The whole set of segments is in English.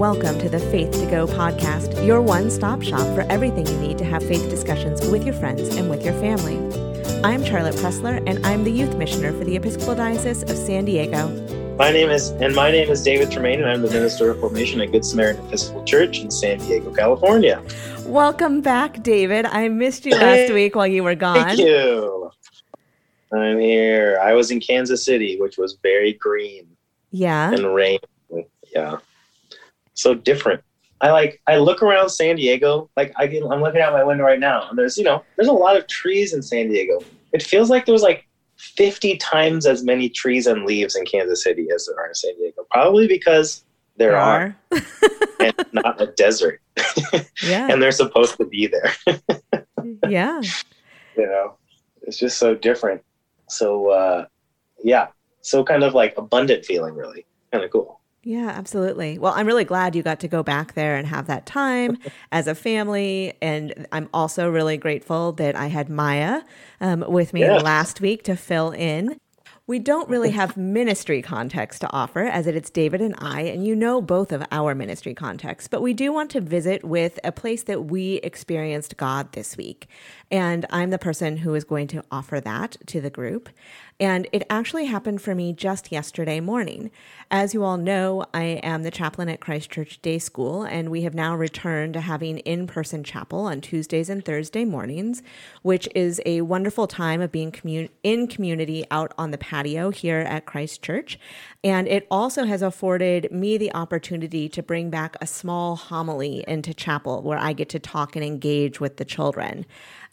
Hello, everyone, and welcome to the Faith to Go podcast, your one stop shop for everything you need to have faith discussions with your friends and with your family. I'm Charlotte Pressler, and I'm the youth missioner for the Episcopal Diocese of San Diego. My name is, and my name is David Tremaine, and I'm the minister of formation at Good Samaritan Episcopal Church in San Diego, California. Welcome back, David. I missed you last week while you were gone. Thank you. I'm here. I was in Kansas City, which was very green Yeah. and rain. Yeah, so different. I like. I look around San Diego. Like I can, I'm looking out my window right now, and there's you know there's a lot of trees in San Diego. It feels like there's like 50 times as many trees and leaves in Kansas City as there are in San Diego. Probably because there, are, and not a desert, yeah. and they're supposed to be there. Yeah. you know, it's just so different. So uh, yeah, so kind of like abundant feeling, really kind of cool. Yeah, absolutely. Well, I'm really glad you got to go back there and have that time as a family. And I'm also really grateful that I had Maya um, with me Yeah. last week to fill in. We don't really have ministry context to offer, as it is David and I, and you know both of our ministry contexts, but we do want to visit with a place that we experienced God this week. And I'm the person who is going to offer that to the group. And it actually happened for me just yesterday morning. As you all know, I am the chaplain at Christ Church Day School, and we have now returned to having in person chapel on Tuesdays and Thursday mornings, which is a wonderful time of being commun- in community out on the patio here at Christ Church. And it also has afforded me the opportunity to bring back a small homily into chapel where I get to talk and engage with the children.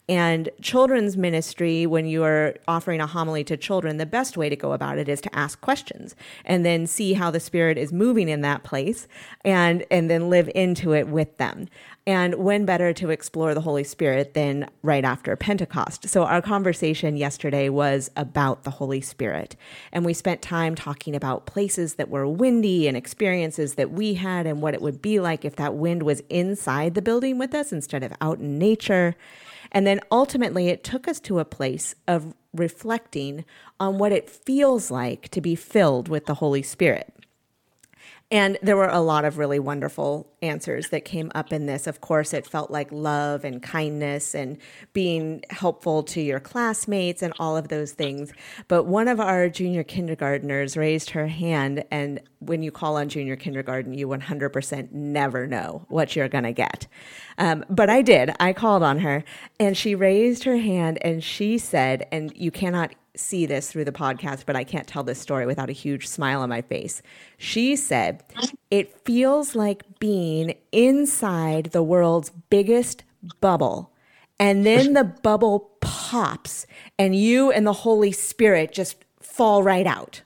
And children's ministry, when you are offering a homily to children, the best way to go about it is to ask questions and then see how the Spirit is moving in that place and, and then live into it with them. And when better to explore the Holy Spirit than right after Pentecost? So, our conversation yesterday was about the Holy Spirit. And we spent time talking about places that were windy and experiences that we had and what it would be like if that wind was inside the building with us instead of out in nature. And then ultimately, it took us to a place of reflecting on what it feels like to be filled with the Holy Spirit. And there were a lot of really wonderful answers that came up in this. Of course, it felt like love and kindness and being helpful to your classmates and all of those things. But one of our junior kindergartners raised her hand. And when you call on junior kindergarten, you 100% never know what you're going to get. Um, but I did. I called on her and she raised her hand and she said, and you cannot see this through the podcast, but I can't tell this story without a huge smile on my face. She said, It feels like being inside the world's biggest bubble. And then the bubble pops, and you and the Holy Spirit just fall right out.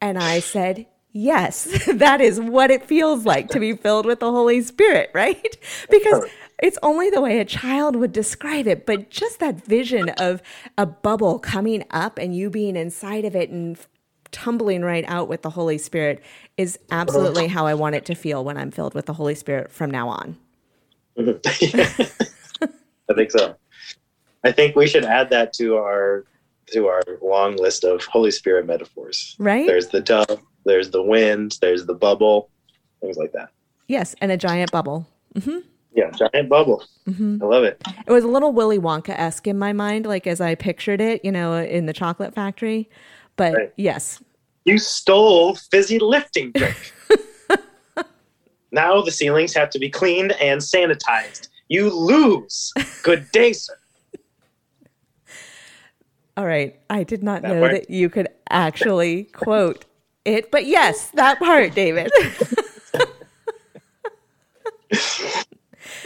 And I said, Yes, that is what it feels like to be filled with the Holy Spirit, right? Because it's only the way a child would describe it, but just that vision of a bubble coming up and you being inside of it and tumbling right out with the Holy Spirit is absolutely how I want it to feel when I'm filled with the Holy Spirit from now on. I think so. I think we should add that to our to our long list of Holy Spirit metaphors. Right? There's the dove, there's the wind, there's the bubble, things like that. Yes, and a giant bubble. Mm-hmm. Yeah, giant bubble. Mm-hmm. I love it. It was a little Willy Wonka esque in my mind, like as I pictured it, you know, in the chocolate factory. But Right. yes, You stole fizzy lifting drink. now the ceilings have to be cleaned and sanitized. You lose. Good day, sir. All right. I did not That know part. that you could actually quote it, but yes, that part, David.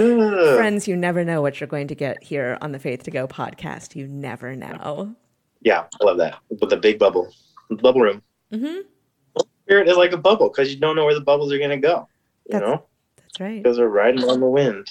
Friends, you never know what you're going to get here on the Faith to Go podcast. You never know. Yeah, I love that. With the big bubble, bubble room. Mm-hmm. Spirit is like a bubble because you don't know where the bubbles are going to go. You That's- know, That's right. because they're riding on the wind.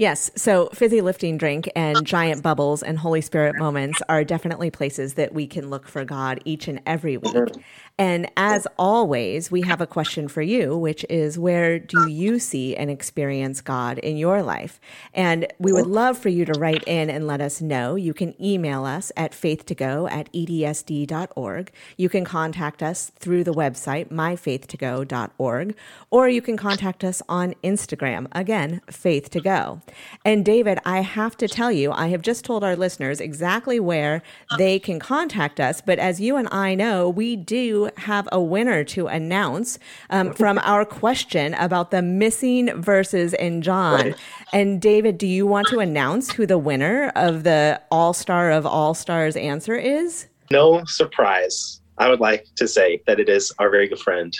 Yes. So fizzy lifting drink and giant bubbles and Holy Spirit moments are definitely places that we can look for God each and every week. Mm-hmm. And as always, we have a question for you, which is where do you see and experience God in your life? And we would love for you to write in and let us know. You can email us at faith2go at edsd.org. You can contact us through the website, myfaith2go.org, or you can contact us on Instagram. Again, faith2go. And David, I have to tell you, I have just told our listeners exactly where they can contact us. But as you and I know, we do have a winner to announce um, from our question about the missing verses in John. And David, do you want to announce who the winner of the All Star of All Stars answer is? No surprise. I would like to say that it is our very good friend,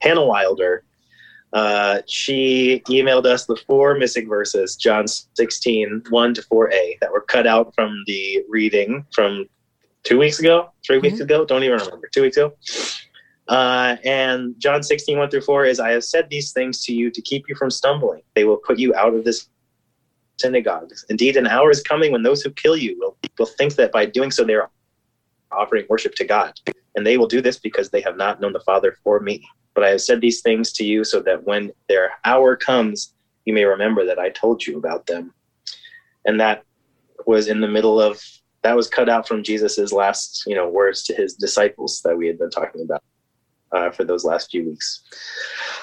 Hannah Wilder. Uh, she emailed us the four missing verses, John 16, 1 to 4a, that were cut out from the reading from two weeks ago, 3 mm-hmm. weeks ago, don't even remember, two weeks ago. Uh, and John 16, 1 through 4 is, I have said these things to you to keep you from stumbling. They will put you out of this synagogues. Indeed, an hour is coming when those who kill you will, will think that by doing so they are offering worship to God. And they will do this because they have not known the Father for me. But I have said these things to you so that when their hour comes, you may remember that I told you about them. And that was in the middle of that was cut out from Jesus's last, you know, words to his disciples that we had been talking about uh, for those last few weeks.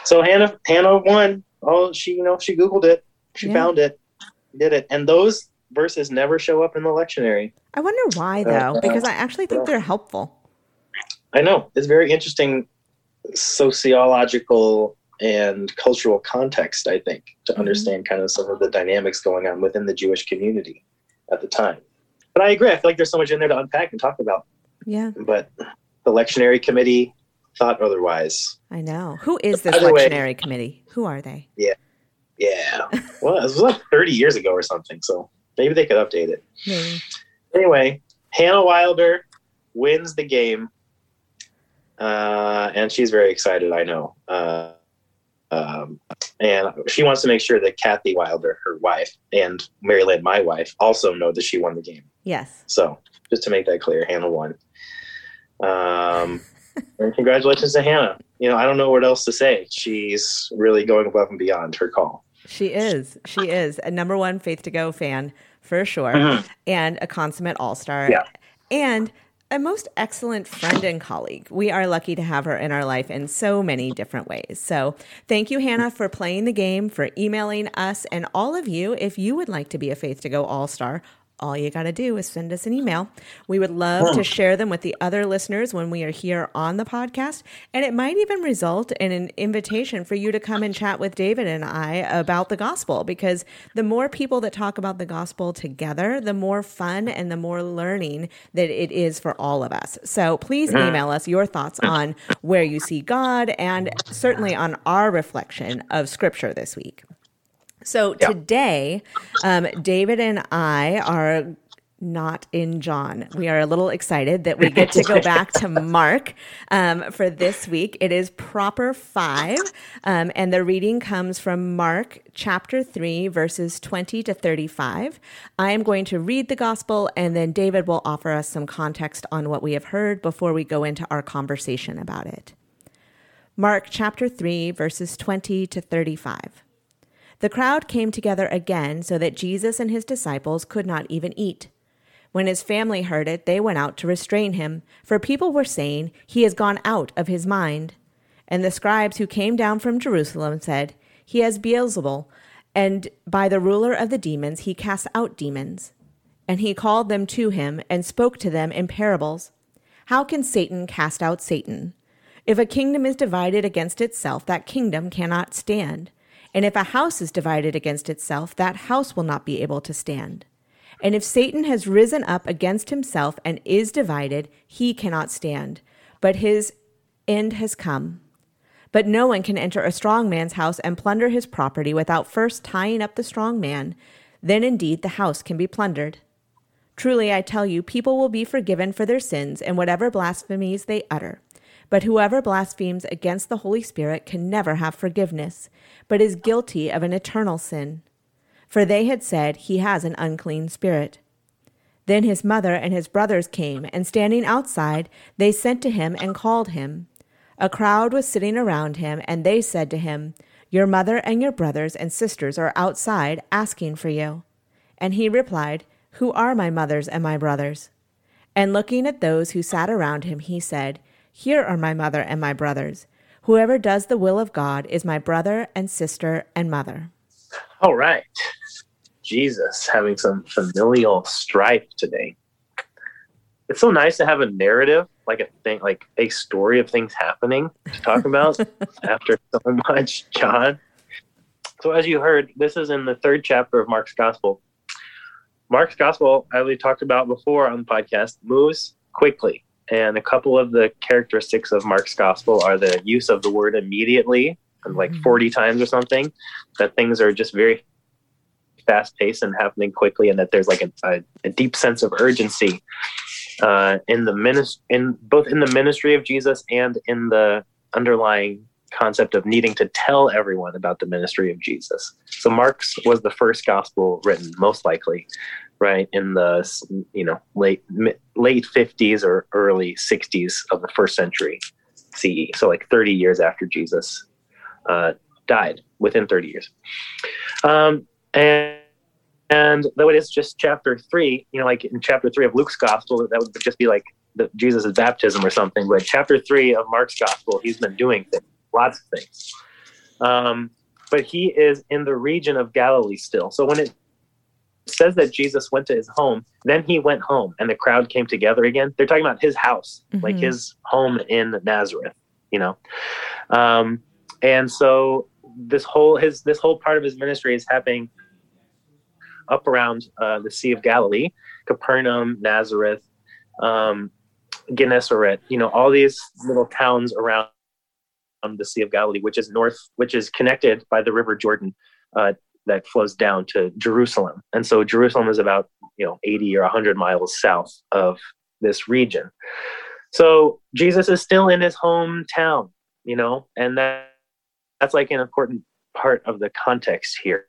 So Hannah, Hannah won. Oh, she, you know, she Googled it. She yeah. found it, did it. And those verses never show up in the lectionary. I wonder why, though, uh, because I actually think they're helpful. I know. It's very interesting sociological and cultural context, I think, to mm-hmm. understand kind of some of the dynamics going on within the Jewish community at the time. But I agree. I feel like there's so much in there to unpack and talk about. Yeah. But the lectionary committee thought otherwise. I know. Who is this lectionary way, committee? Who are they? Yeah. Yeah. well, it was like 30 years ago or something. So maybe they could update it. Maybe. Anyway, Hannah Wilder wins the game. Uh, and she's very excited, I know. Uh, um, and she wants to make sure that Kathy Wilder, her wife, and Mary Lynn, my wife, also know that she won the game. Yes. So just to make that clear, Hannah won. Um, and congratulations to Hannah. You know, I don't know what else to say. She's really going above and beyond her call. She is. She is a number one Faith to Go fan for sure, mm-hmm. and a consummate all star. Yeah. And a most excellent friend and colleague. We are lucky to have her in our life in so many different ways. So, thank you, Hannah, for playing the game, for emailing us, and all of you. If you would like to be a Faith to Go All Star, all you got to do is send us an email. We would love to share them with the other listeners when we are here on the podcast. And it might even result in an invitation for you to come and chat with David and I about the gospel because the more people that talk about the gospel together, the more fun and the more learning that it is for all of us. So please email us your thoughts hmm. on where you see God and certainly on our reflection of scripture this week. So yeah. today, um, David and I are not in John. We are a little excited that we get to go back to Mark um, for this week. It is proper five, um, and the reading comes from Mark chapter 3, verses 20 to 35. I am going to read the gospel, and then David will offer us some context on what we have heard before we go into our conversation about it. Mark chapter 3, verses 20 to 35. The crowd came together again so that Jesus and his disciples could not even eat. When his family heard it, they went out to restrain him, for people were saying, He has gone out of his mind. And the scribes who came down from Jerusalem said, He has Beelzebul, and by the ruler of the demons he casts out demons. And he called them to him and spoke to them in parables. How can Satan cast out Satan? If a kingdom is divided against itself, that kingdom cannot stand. And if a house is divided against itself, that house will not be able to stand. And if Satan has risen up against himself and is divided, he cannot stand, but his end has come. But no one can enter a strong man's house and plunder his property without first tying up the strong man. Then indeed the house can be plundered. Truly, I tell you, people will be forgiven for their sins and whatever blasphemies they utter. But whoever blasphemes against the Holy Spirit can never have forgiveness, but is guilty of an eternal sin. for they had said, He has an unclean spirit. Then his mother and his brothers came, and standing outside, they sent to him and called him. A crowd was sitting around him, and they said to him, Your mother and your brothers and sisters are outside asking for you. And he replied, Who are my mothers and my brothers? And looking at those who sat around him, he said, Here are my mother and my brothers. Whoever does the will of God is my brother and sister and mother. All right. Jesus having some familial strife today. It's so nice to have a narrative, like a thing, like a story of things happening to talk about after so much John. So, as you heard, this is in the third chapter of Mark's Gospel. Mark's Gospel, as we talked about before on the podcast, moves quickly. And a couple of the characteristics of Mark's Gospel are the use of the word immediately, like mm-hmm. 40 times or something, that things are just very fast paced and happening quickly, and that there's like a, a, a deep sense of urgency uh, in the ministry, in both in the ministry of Jesus and in the underlying concept of needing to tell everyone about the ministry of Jesus. So Mark's was the first gospel written, most likely, right in the you know late late 50s or early 60s of the first century CE. So like 30 years after Jesus uh, died, within 30 years. Um, and and though it is just chapter three, you know, like in chapter three of Luke's gospel, that would just be like the, Jesus' baptism or something. But chapter three of Mark's gospel, he's been doing things, lots of things. Um, but he is in the region of Galilee still. So when it says that Jesus went to his home, then he went home and the crowd came together again. They're talking about his house, mm-hmm. like his home in Nazareth, you know. Um, and so this whole his this whole part of his ministry is happening up around uh, the Sea of Galilee, Capernaum, Nazareth, um, Gennesaret, you know, all these little towns around the Sea of Galilee, which is north, which is connected by the River Jordan uh, that flows down to Jerusalem. And so Jerusalem is about, you know, 80 or 100 miles south of this region. So Jesus is still in his hometown, you know, and that that's like an important part of the context here.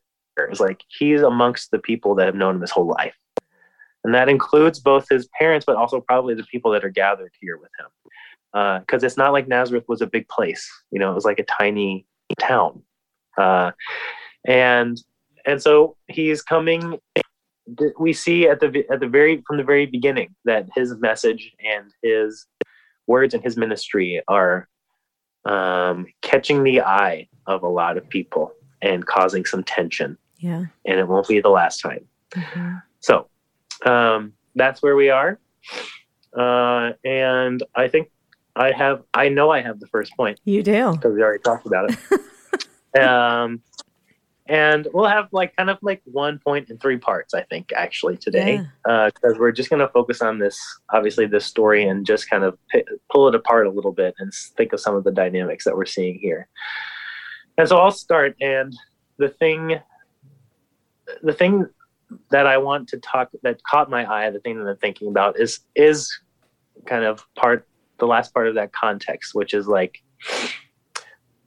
Is like he's amongst the people that have known him his whole life. And that includes both his parents, but also probably the people that are gathered here with him. Because uh, it's not like Nazareth was a big place, you know, it was like a tiny town. Uh, and and so he's coming we see at the at the very from the very beginning that his message and his words and his ministry are um, catching the eye of a lot of people and causing some tension. Yeah. And it won't be the last time. Mm-hmm. So um, that's where we are. Uh, and I think I have, I know I have the first point. You do. Because we already talked about it. um, and we'll have like kind of like one point in three parts i think actually today because yeah. uh, we're just going to focus on this obviously this story and just kind of p- pull it apart a little bit and think of some of the dynamics that we're seeing here and so i'll start and the thing the thing that i want to talk that caught my eye the thing that i'm thinking about is is kind of part the last part of that context which is like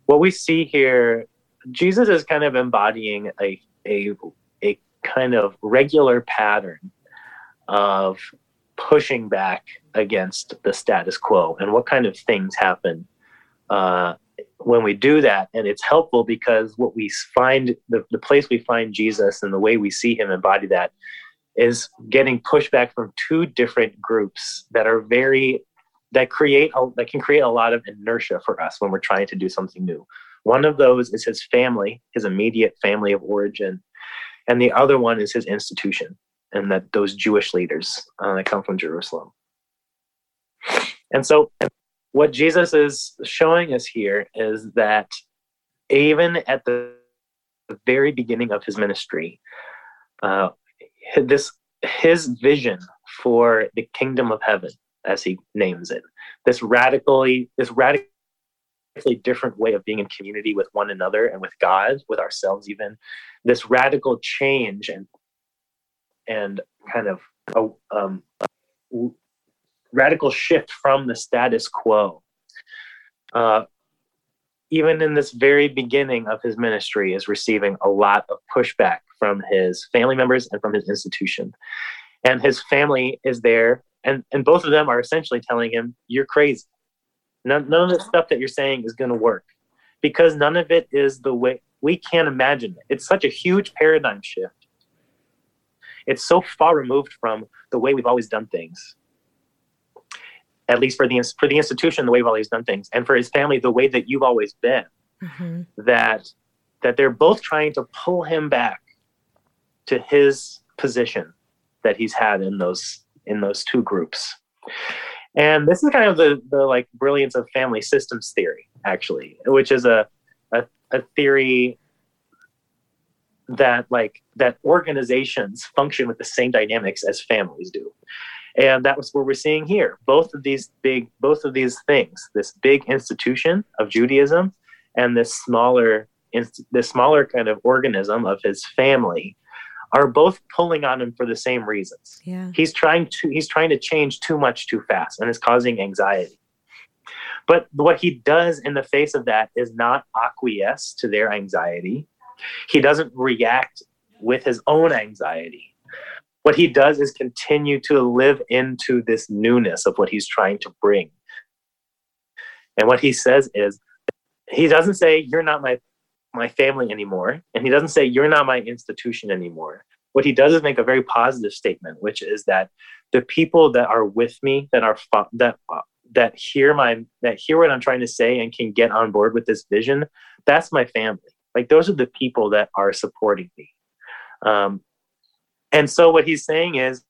what we see here Jesus is kind of embodying a a a kind of regular pattern of pushing back against the status quo and what kind of things happen uh, when we do that. And it's helpful because what we find the, the place we find jesus and the way we see him embody that is getting pushback from two different groups that are very that create that can create a lot of inertia for us when we're trying to do something new one of those is his family, his immediate family of origin, and the other one is his institution, and that those Jewish leaders uh, that come from Jerusalem. And so, what Jesus is showing us here is that even at the very beginning of his ministry, uh, this his vision for the kingdom of heaven, as he names it, this radically this radical different way of being in community with one another and with God, with ourselves, even this radical change and and kind of a um, radical shift from the status quo. Uh, even in this very beginning of his ministry, is receiving a lot of pushback from his family members and from his institution. And his family is there, and, and both of them are essentially telling him, You're crazy. None, none of the stuff that you're saying is going to work because none of it is the way we can't imagine it. It's such a huge paradigm shift. It's so far removed from the way we've always done things. At least for the for the institution, the way we've always done things, and for his family, the way that you've always been. Mm-hmm. That that they're both trying to pull him back to his position that he's had in those in those two groups. And this is kind of the the like brilliance of family systems theory, actually, which is a a, a theory that like that organizations function with the same dynamics as families do. And that was what we're seeing here. Both of these big both of these things this big institution of judaism and this smaller this smaller kind of organism of his family are both pulling on him for the same reasons yeah he's trying to he's trying to change too much too fast and it's causing anxiety but what he does in the face of that is not acquiesce to their anxiety he doesn't react with his own anxiety. What he does is continue to live into this newness of what he's trying to bring. And what he says is, he doesn't say, You're not my, my family anymore. And he doesn't say, You're not my institution anymore. What he does is make a very positive statement, which is that the people that are with me, that are that that hear my that hear what I'm trying to say and can get on board with this vision, that's my family. Like those are the people that are supporting me. Um, and so what he's saying is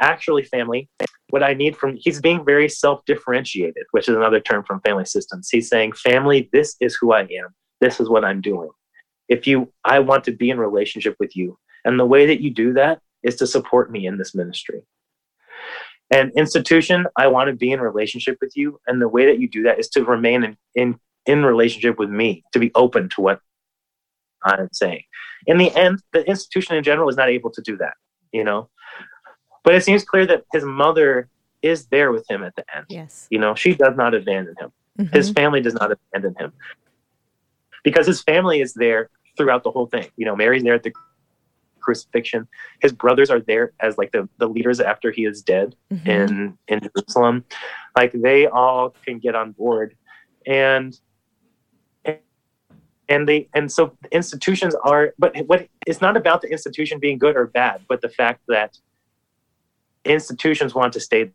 actually family what i need from he's being very self-differentiated which is another term from family systems he's saying family this is who i am this is what i'm doing if you i want to be in relationship with you and the way that you do that is to support me in this ministry and institution i want to be in relationship with you and the way that you do that is to remain in, in in relationship with me to be open to what I'm saying. In the end, the institution in general is not able to do that, you know. But it seems clear that his mother is there with him at the end. Yes. You know, she does not abandon him. Mm-hmm. His family does not abandon him. Because his family is there throughout the whole thing. You know, Mary's there at the crucifixion. His brothers are there as like the, the leaders after he is dead mm-hmm. in in Jerusalem. Like they all can get on board. And and they and so institutions are but what it's not about the institution being good or bad but the fact that institutions want to stay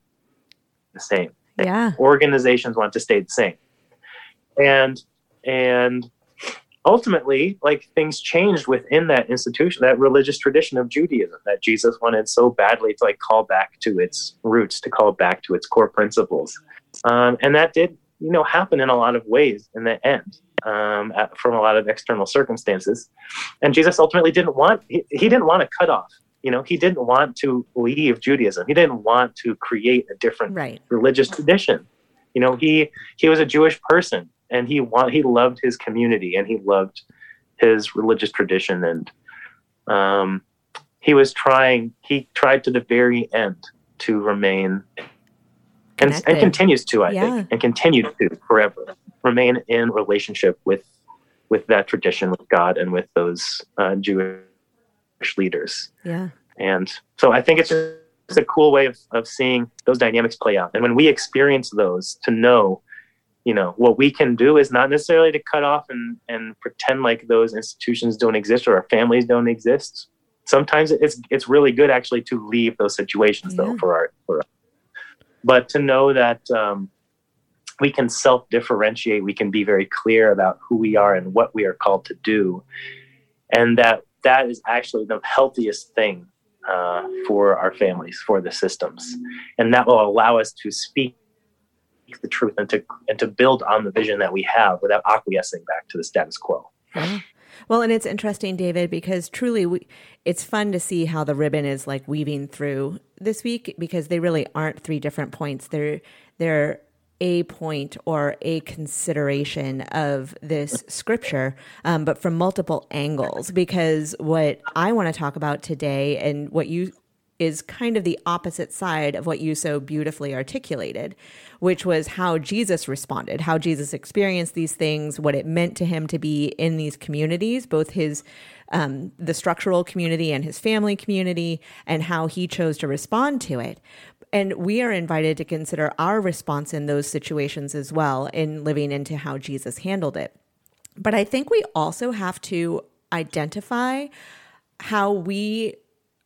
the same yeah organizations want to stay the same and and ultimately like things changed within that institution that religious tradition of judaism that jesus wanted so badly to like call back to its roots to call back to its core principles um, and that did you know happen in a lot of ways in the end um, at, from a lot of external circumstances. And Jesus ultimately didn't want, he, he didn't want to cut off. You know, he didn't want to leave Judaism. He didn't want to create a different right. religious tradition. You know, he he was a Jewish person, and he want he loved his community, and he loved his religious tradition, and um, he was trying. He tried to the very end to remain and, and, continues to, I yeah. think, and continues to forever remain in relationship with with that tradition, with God, and with those uh, Jewish leaders. Yeah. And so I think it's just it's a cool way of, of seeing those dynamics play out. And when we experience those, to know, you know, what we can do is not necessarily to cut off and, and pretend like those institutions don't exist or our families don't exist. Sometimes it's it's really good actually to leave those situations yeah. though for our for us. But to know that um, we can self differentiate, we can be very clear about who we are and what we are called to do. And that that is actually the healthiest thing uh, for our families, for the systems. And that will allow us to speak the truth and to and to build on the vision that we have without acquiescing back to the status quo. Well, and it's interesting, David, because truly we, it's fun to see how the ribbon is like weaving through this week because they really aren't three different points. They're they're a point or a consideration of this scripture, um, but from multiple angles. Because what I want to talk about today and what you is kind of the opposite side of what you so beautifully articulated, which was how Jesus responded, how Jesus experienced these things, what it meant to him to be in these communities, both his um, the structural community and his family community, and how he chose to respond to it. And we are invited to consider our response in those situations as well in living into how Jesus handled it. But I think we also have to identify how we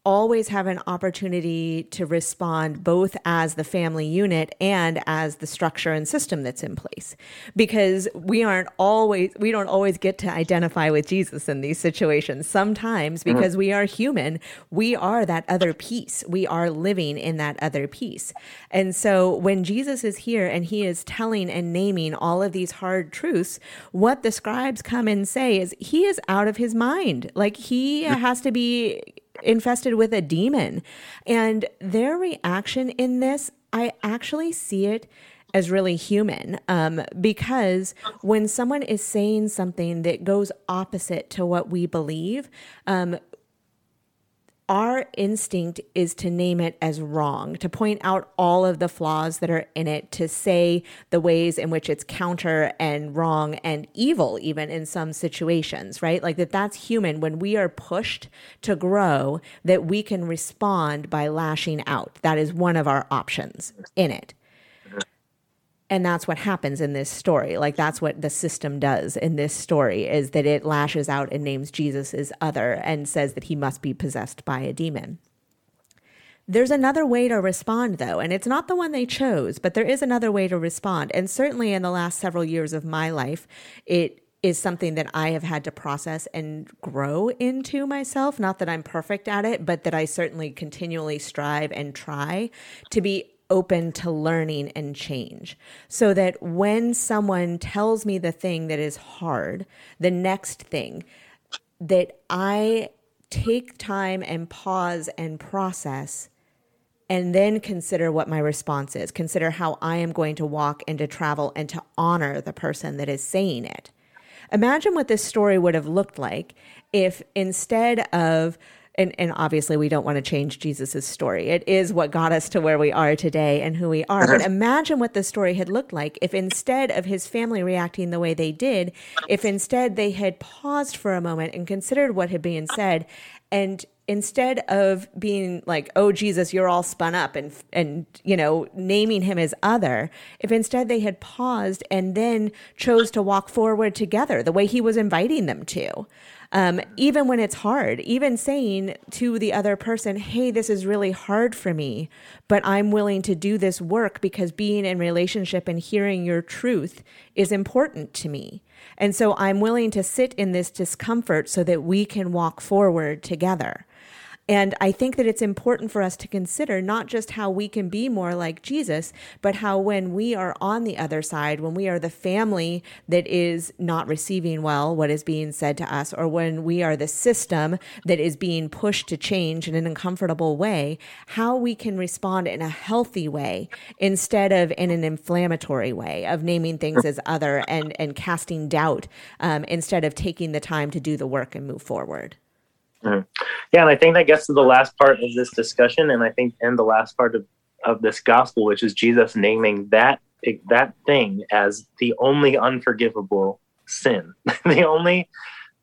always have an opportunity to respond both as the family unit and as the structure and system that's in place because we aren't always we don't always get to identify with Jesus in these situations sometimes mm-hmm. because mm-hmm. we are human we are that other piece we are living in that other piece and so when Jesus is here and he is telling and naming all of these hard truths what the scribes come and say is he is out of his mind like he mm-hmm. has to be infested with a demon. And their reaction in this, I actually see it as really human um, because when someone is saying something that goes opposite to what we believe, um, our instinct is to name it as wrong, to point out all of the flaws that are in it, to say the ways in which it's counter and wrong and evil, even in some situations, right? Like that that's human. When we are pushed to grow, that we can respond by lashing out. That is one of our options in it and that's what happens in this story. Like that's what the system does in this story is that it lashes out and names jesus as other and says that he must be possessed by a demon. There's another way to respond though and it's not the one they chose but there is another way to respond. And certainly in the last several years of my life it is something that I have had to process and grow into myself. Not that I'm perfect at it, but that I certainly continually strive and try to be open to learning and change so that when someone tells me the thing that is hard, the next thing, that I take time and pause and process and then consider what my response is. Consider how I am going to walk and to travel and to honor the person that is saying it. Imagine what this story would have looked like if instead of and, and obviously we don't want to change Jesus's story. It is what got us to where we are today and who we are. But uh-huh. imagine what the story had looked like if instead of his family reacting the way they did, if instead they had paused for a moment and considered what had been said and instead of being like oh jesus you're all spun up and and you know naming him as other if instead they had paused and then chose to walk forward together the way he was inviting them to um, even when it's hard, even saying to the other person, hey, this is really hard for me, but I'm willing to do this work because being in relationship and hearing your truth is important to me. And so I'm willing to sit in this discomfort so that we can walk forward together. And I think that it's important for us to consider not just how we can be more like Jesus, but how when we are on the other side, when we are the family that is not receiving well what is being said to us, or when we are the system that is being pushed to change in an uncomfortable way, how we can respond in a healthy way instead of in an inflammatory way of naming things as other and, and casting doubt um, instead of taking the time to do the work and move forward. Mm-hmm. Yeah, and I think that gets to the last part of this discussion, and I think and the last part of, of this gospel, which is Jesus naming that that thing as the only unforgivable sin, the only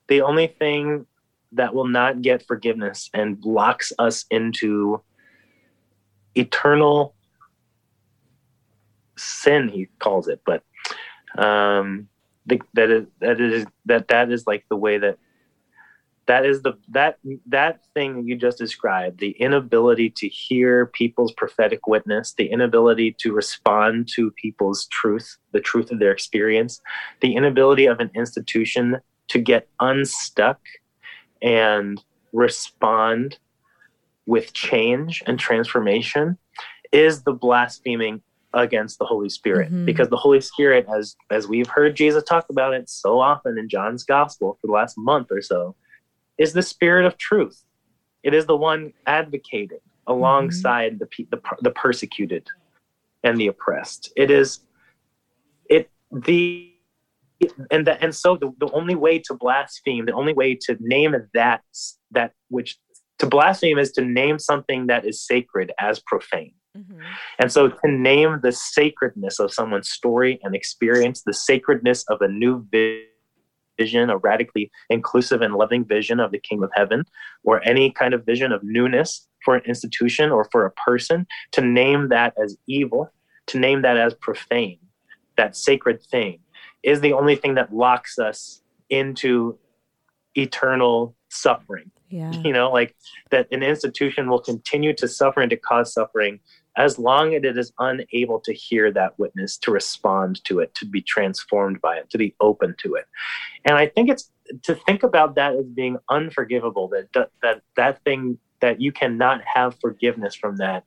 the only thing that will not get forgiveness and locks us into eternal sin. He calls it, but um, the, that is that is that that is like the way that that is the that that thing that you just described the inability to hear people's prophetic witness the inability to respond to people's truth the truth of their experience the inability of an institution to get unstuck and respond with change and transformation is the blaspheming against the holy spirit mm-hmm. because the holy spirit as as we've heard jesus talk about it so often in john's gospel for the last month or so is the spirit of truth. It is the one advocating alongside mm-hmm. the, the the persecuted and the oppressed. It is it the and that and so the, the only way to blaspheme, the only way to name that that which to blaspheme is to name something that is sacred as profane. Mm-hmm. And so to name the sacredness of someone's story and experience, the sacredness of a new vision, a radically inclusive and loving vision of the kingdom of heaven, or any kind of vision of newness for an institution or for a person, to name that as evil, to name that as profane, that sacred thing, is the only thing that locks us into eternal suffering. Yeah. You know, like that an institution will continue to suffer and to cause suffering as long as it is unable to hear that witness, to respond to it, to be transformed by it, to be open to it. And I think it's to think about that as being unforgivable, that that that thing that you cannot have forgiveness from that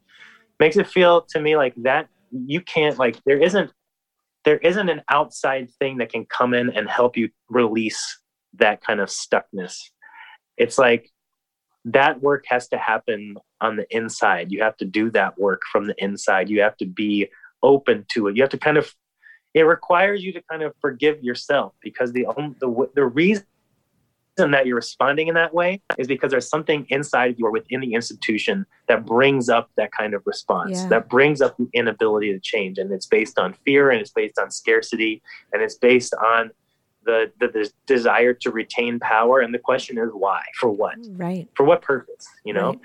makes it feel to me like that you can't like there isn't there isn't an outside thing that can come in and help you release that kind of stuckness. It's like that work has to happen on the inside. You have to do that work from the inside. You have to be open to it. You have to kind of it requires you to kind of forgive yourself because the the the reason that you're responding in that way is because there's something inside of you or within the institution that brings up that kind of response yeah. that brings up the inability to change and it's based on fear and it's based on scarcity and it's based on the, the, the desire to retain power and the question is why? For what? Right. For what purpose you know?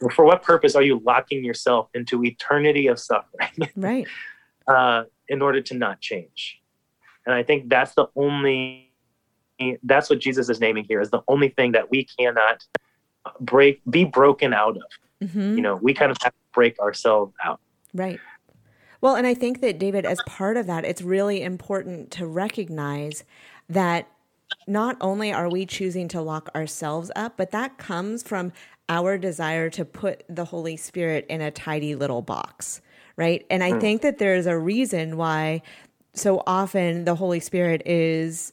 Right. for what purpose are you locking yourself into eternity of suffering? Right. Uh, in order to not change. And i think that's the only that's what jesus is naming here is the only thing that we cannot break be broken out of. Mm-hmm. you know we kind of have to break ourselves out. Right well, and I think that, David, as part of that, it's really important to recognize that not only are we choosing to lock ourselves up, but that comes from our desire to put the Holy Spirit in a tidy little box, right? And I hmm. think that there's a reason why so often the Holy Spirit is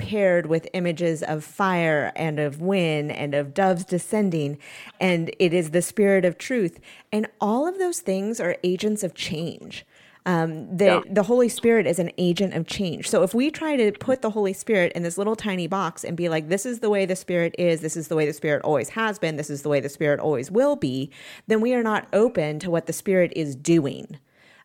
paired with images of fire and of wind and of doves descending, and it is the spirit of truth. And all of those things are agents of change. Um, the yeah. the Holy Spirit is an agent of change. So if we try to put the Holy Spirit in this little tiny box and be like, "This is the way the Spirit is. This is the way the Spirit always has been. This is the way the Spirit always will be," then we are not open to what the Spirit is doing.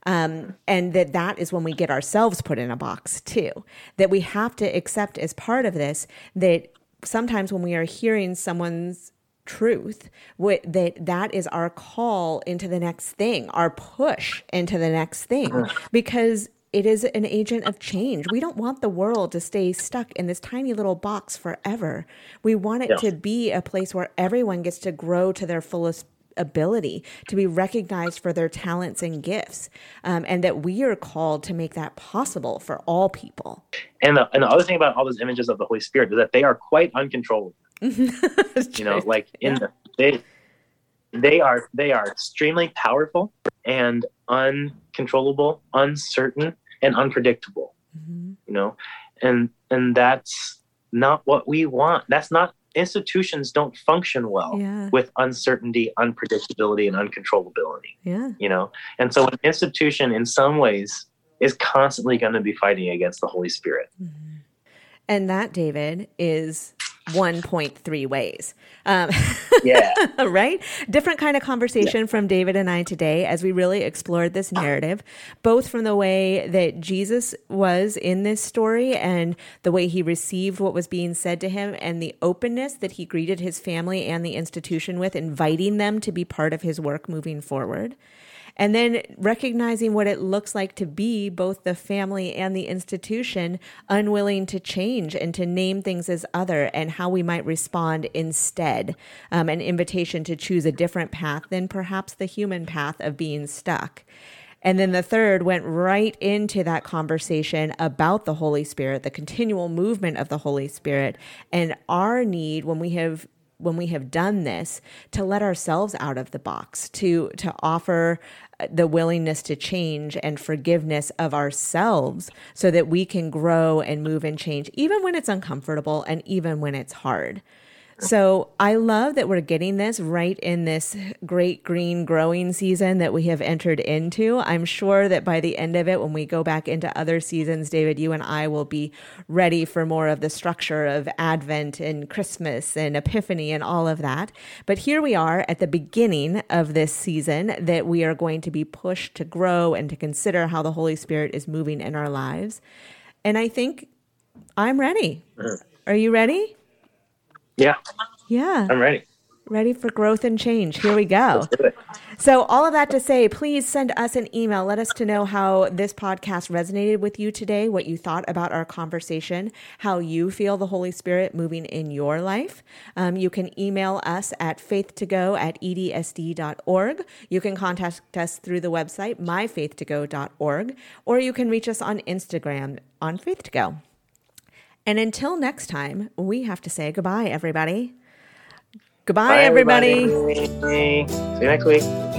Um, and that that is when we get ourselves put in a box too. That we have to accept as part of this that sometimes when we are hearing someone's truth that that is our call into the next thing our push into the next thing because it is an agent of change. We don't want the world to stay stuck in this tiny little box forever. We want it to be a place where everyone gets to grow to their fullest ability, to be recognized for their talents and gifts, um, and that we are called to make that possible for all people. And the, and the other thing about all those images of the Holy Spirit is that they are quite uncontrollable. you know, like in yeah. the they they are they are extremely powerful and uncontrollable, uncertain, and unpredictable. Mm-hmm. You know, and and that's not what we want. That's not institutions don't function well yeah. with uncertainty, unpredictability, and uncontrollability. Yeah. You know, and so an institution, in some ways, is constantly going to be fighting against the Holy Spirit. Mm-hmm. And that, David, is 1.3 ways. Um, yeah. right? Different kind of conversation yeah. from David and I today as we really explored this narrative, both from the way that Jesus was in this story and the way he received what was being said to him and the openness that he greeted his family and the institution with, inviting them to be part of his work moving forward. And then recognizing what it looks like to be both the family and the institution unwilling to change and to name things as other and how we might respond instead. Um, an invitation to choose a different path than perhaps the human path of being stuck. And then the third went right into that conversation about the Holy Spirit, the continual movement of the Holy Spirit, and our need when we have when we have done this to let ourselves out of the box to to offer the willingness to change and forgiveness of ourselves so that we can grow and move and change even when it's uncomfortable and even when it's hard So I love that we're getting this right in this great green growing season that we have entered into. I'm sure that by the end of it, when we go back into other seasons, David, you and I will be ready for more of the structure of Advent and Christmas and Epiphany and all of that. But here we are at the beginning of this season that we are going to be pushed to grow and to consider how the Holy Spirit is moving in our lives. And I think I'm ready. Are you ready? Yeah, Yeah. I'm ready. Ready for growth and change. Here we go. Let's do it. So, all of that to say, please send us an email. Let us to know how this podcast resonated with you today, what you thought about our conversation, how you feel the Holy Spirit moving in your life. Um, you can email us at faith2go at edsd.org. You can contact us through the website, myfaith2go.org, or you can reach us on Instagram on faith2go. And until next time, we have to say goodbye, everybody. Goodbye, Bye, everybody. everybody. See you next week.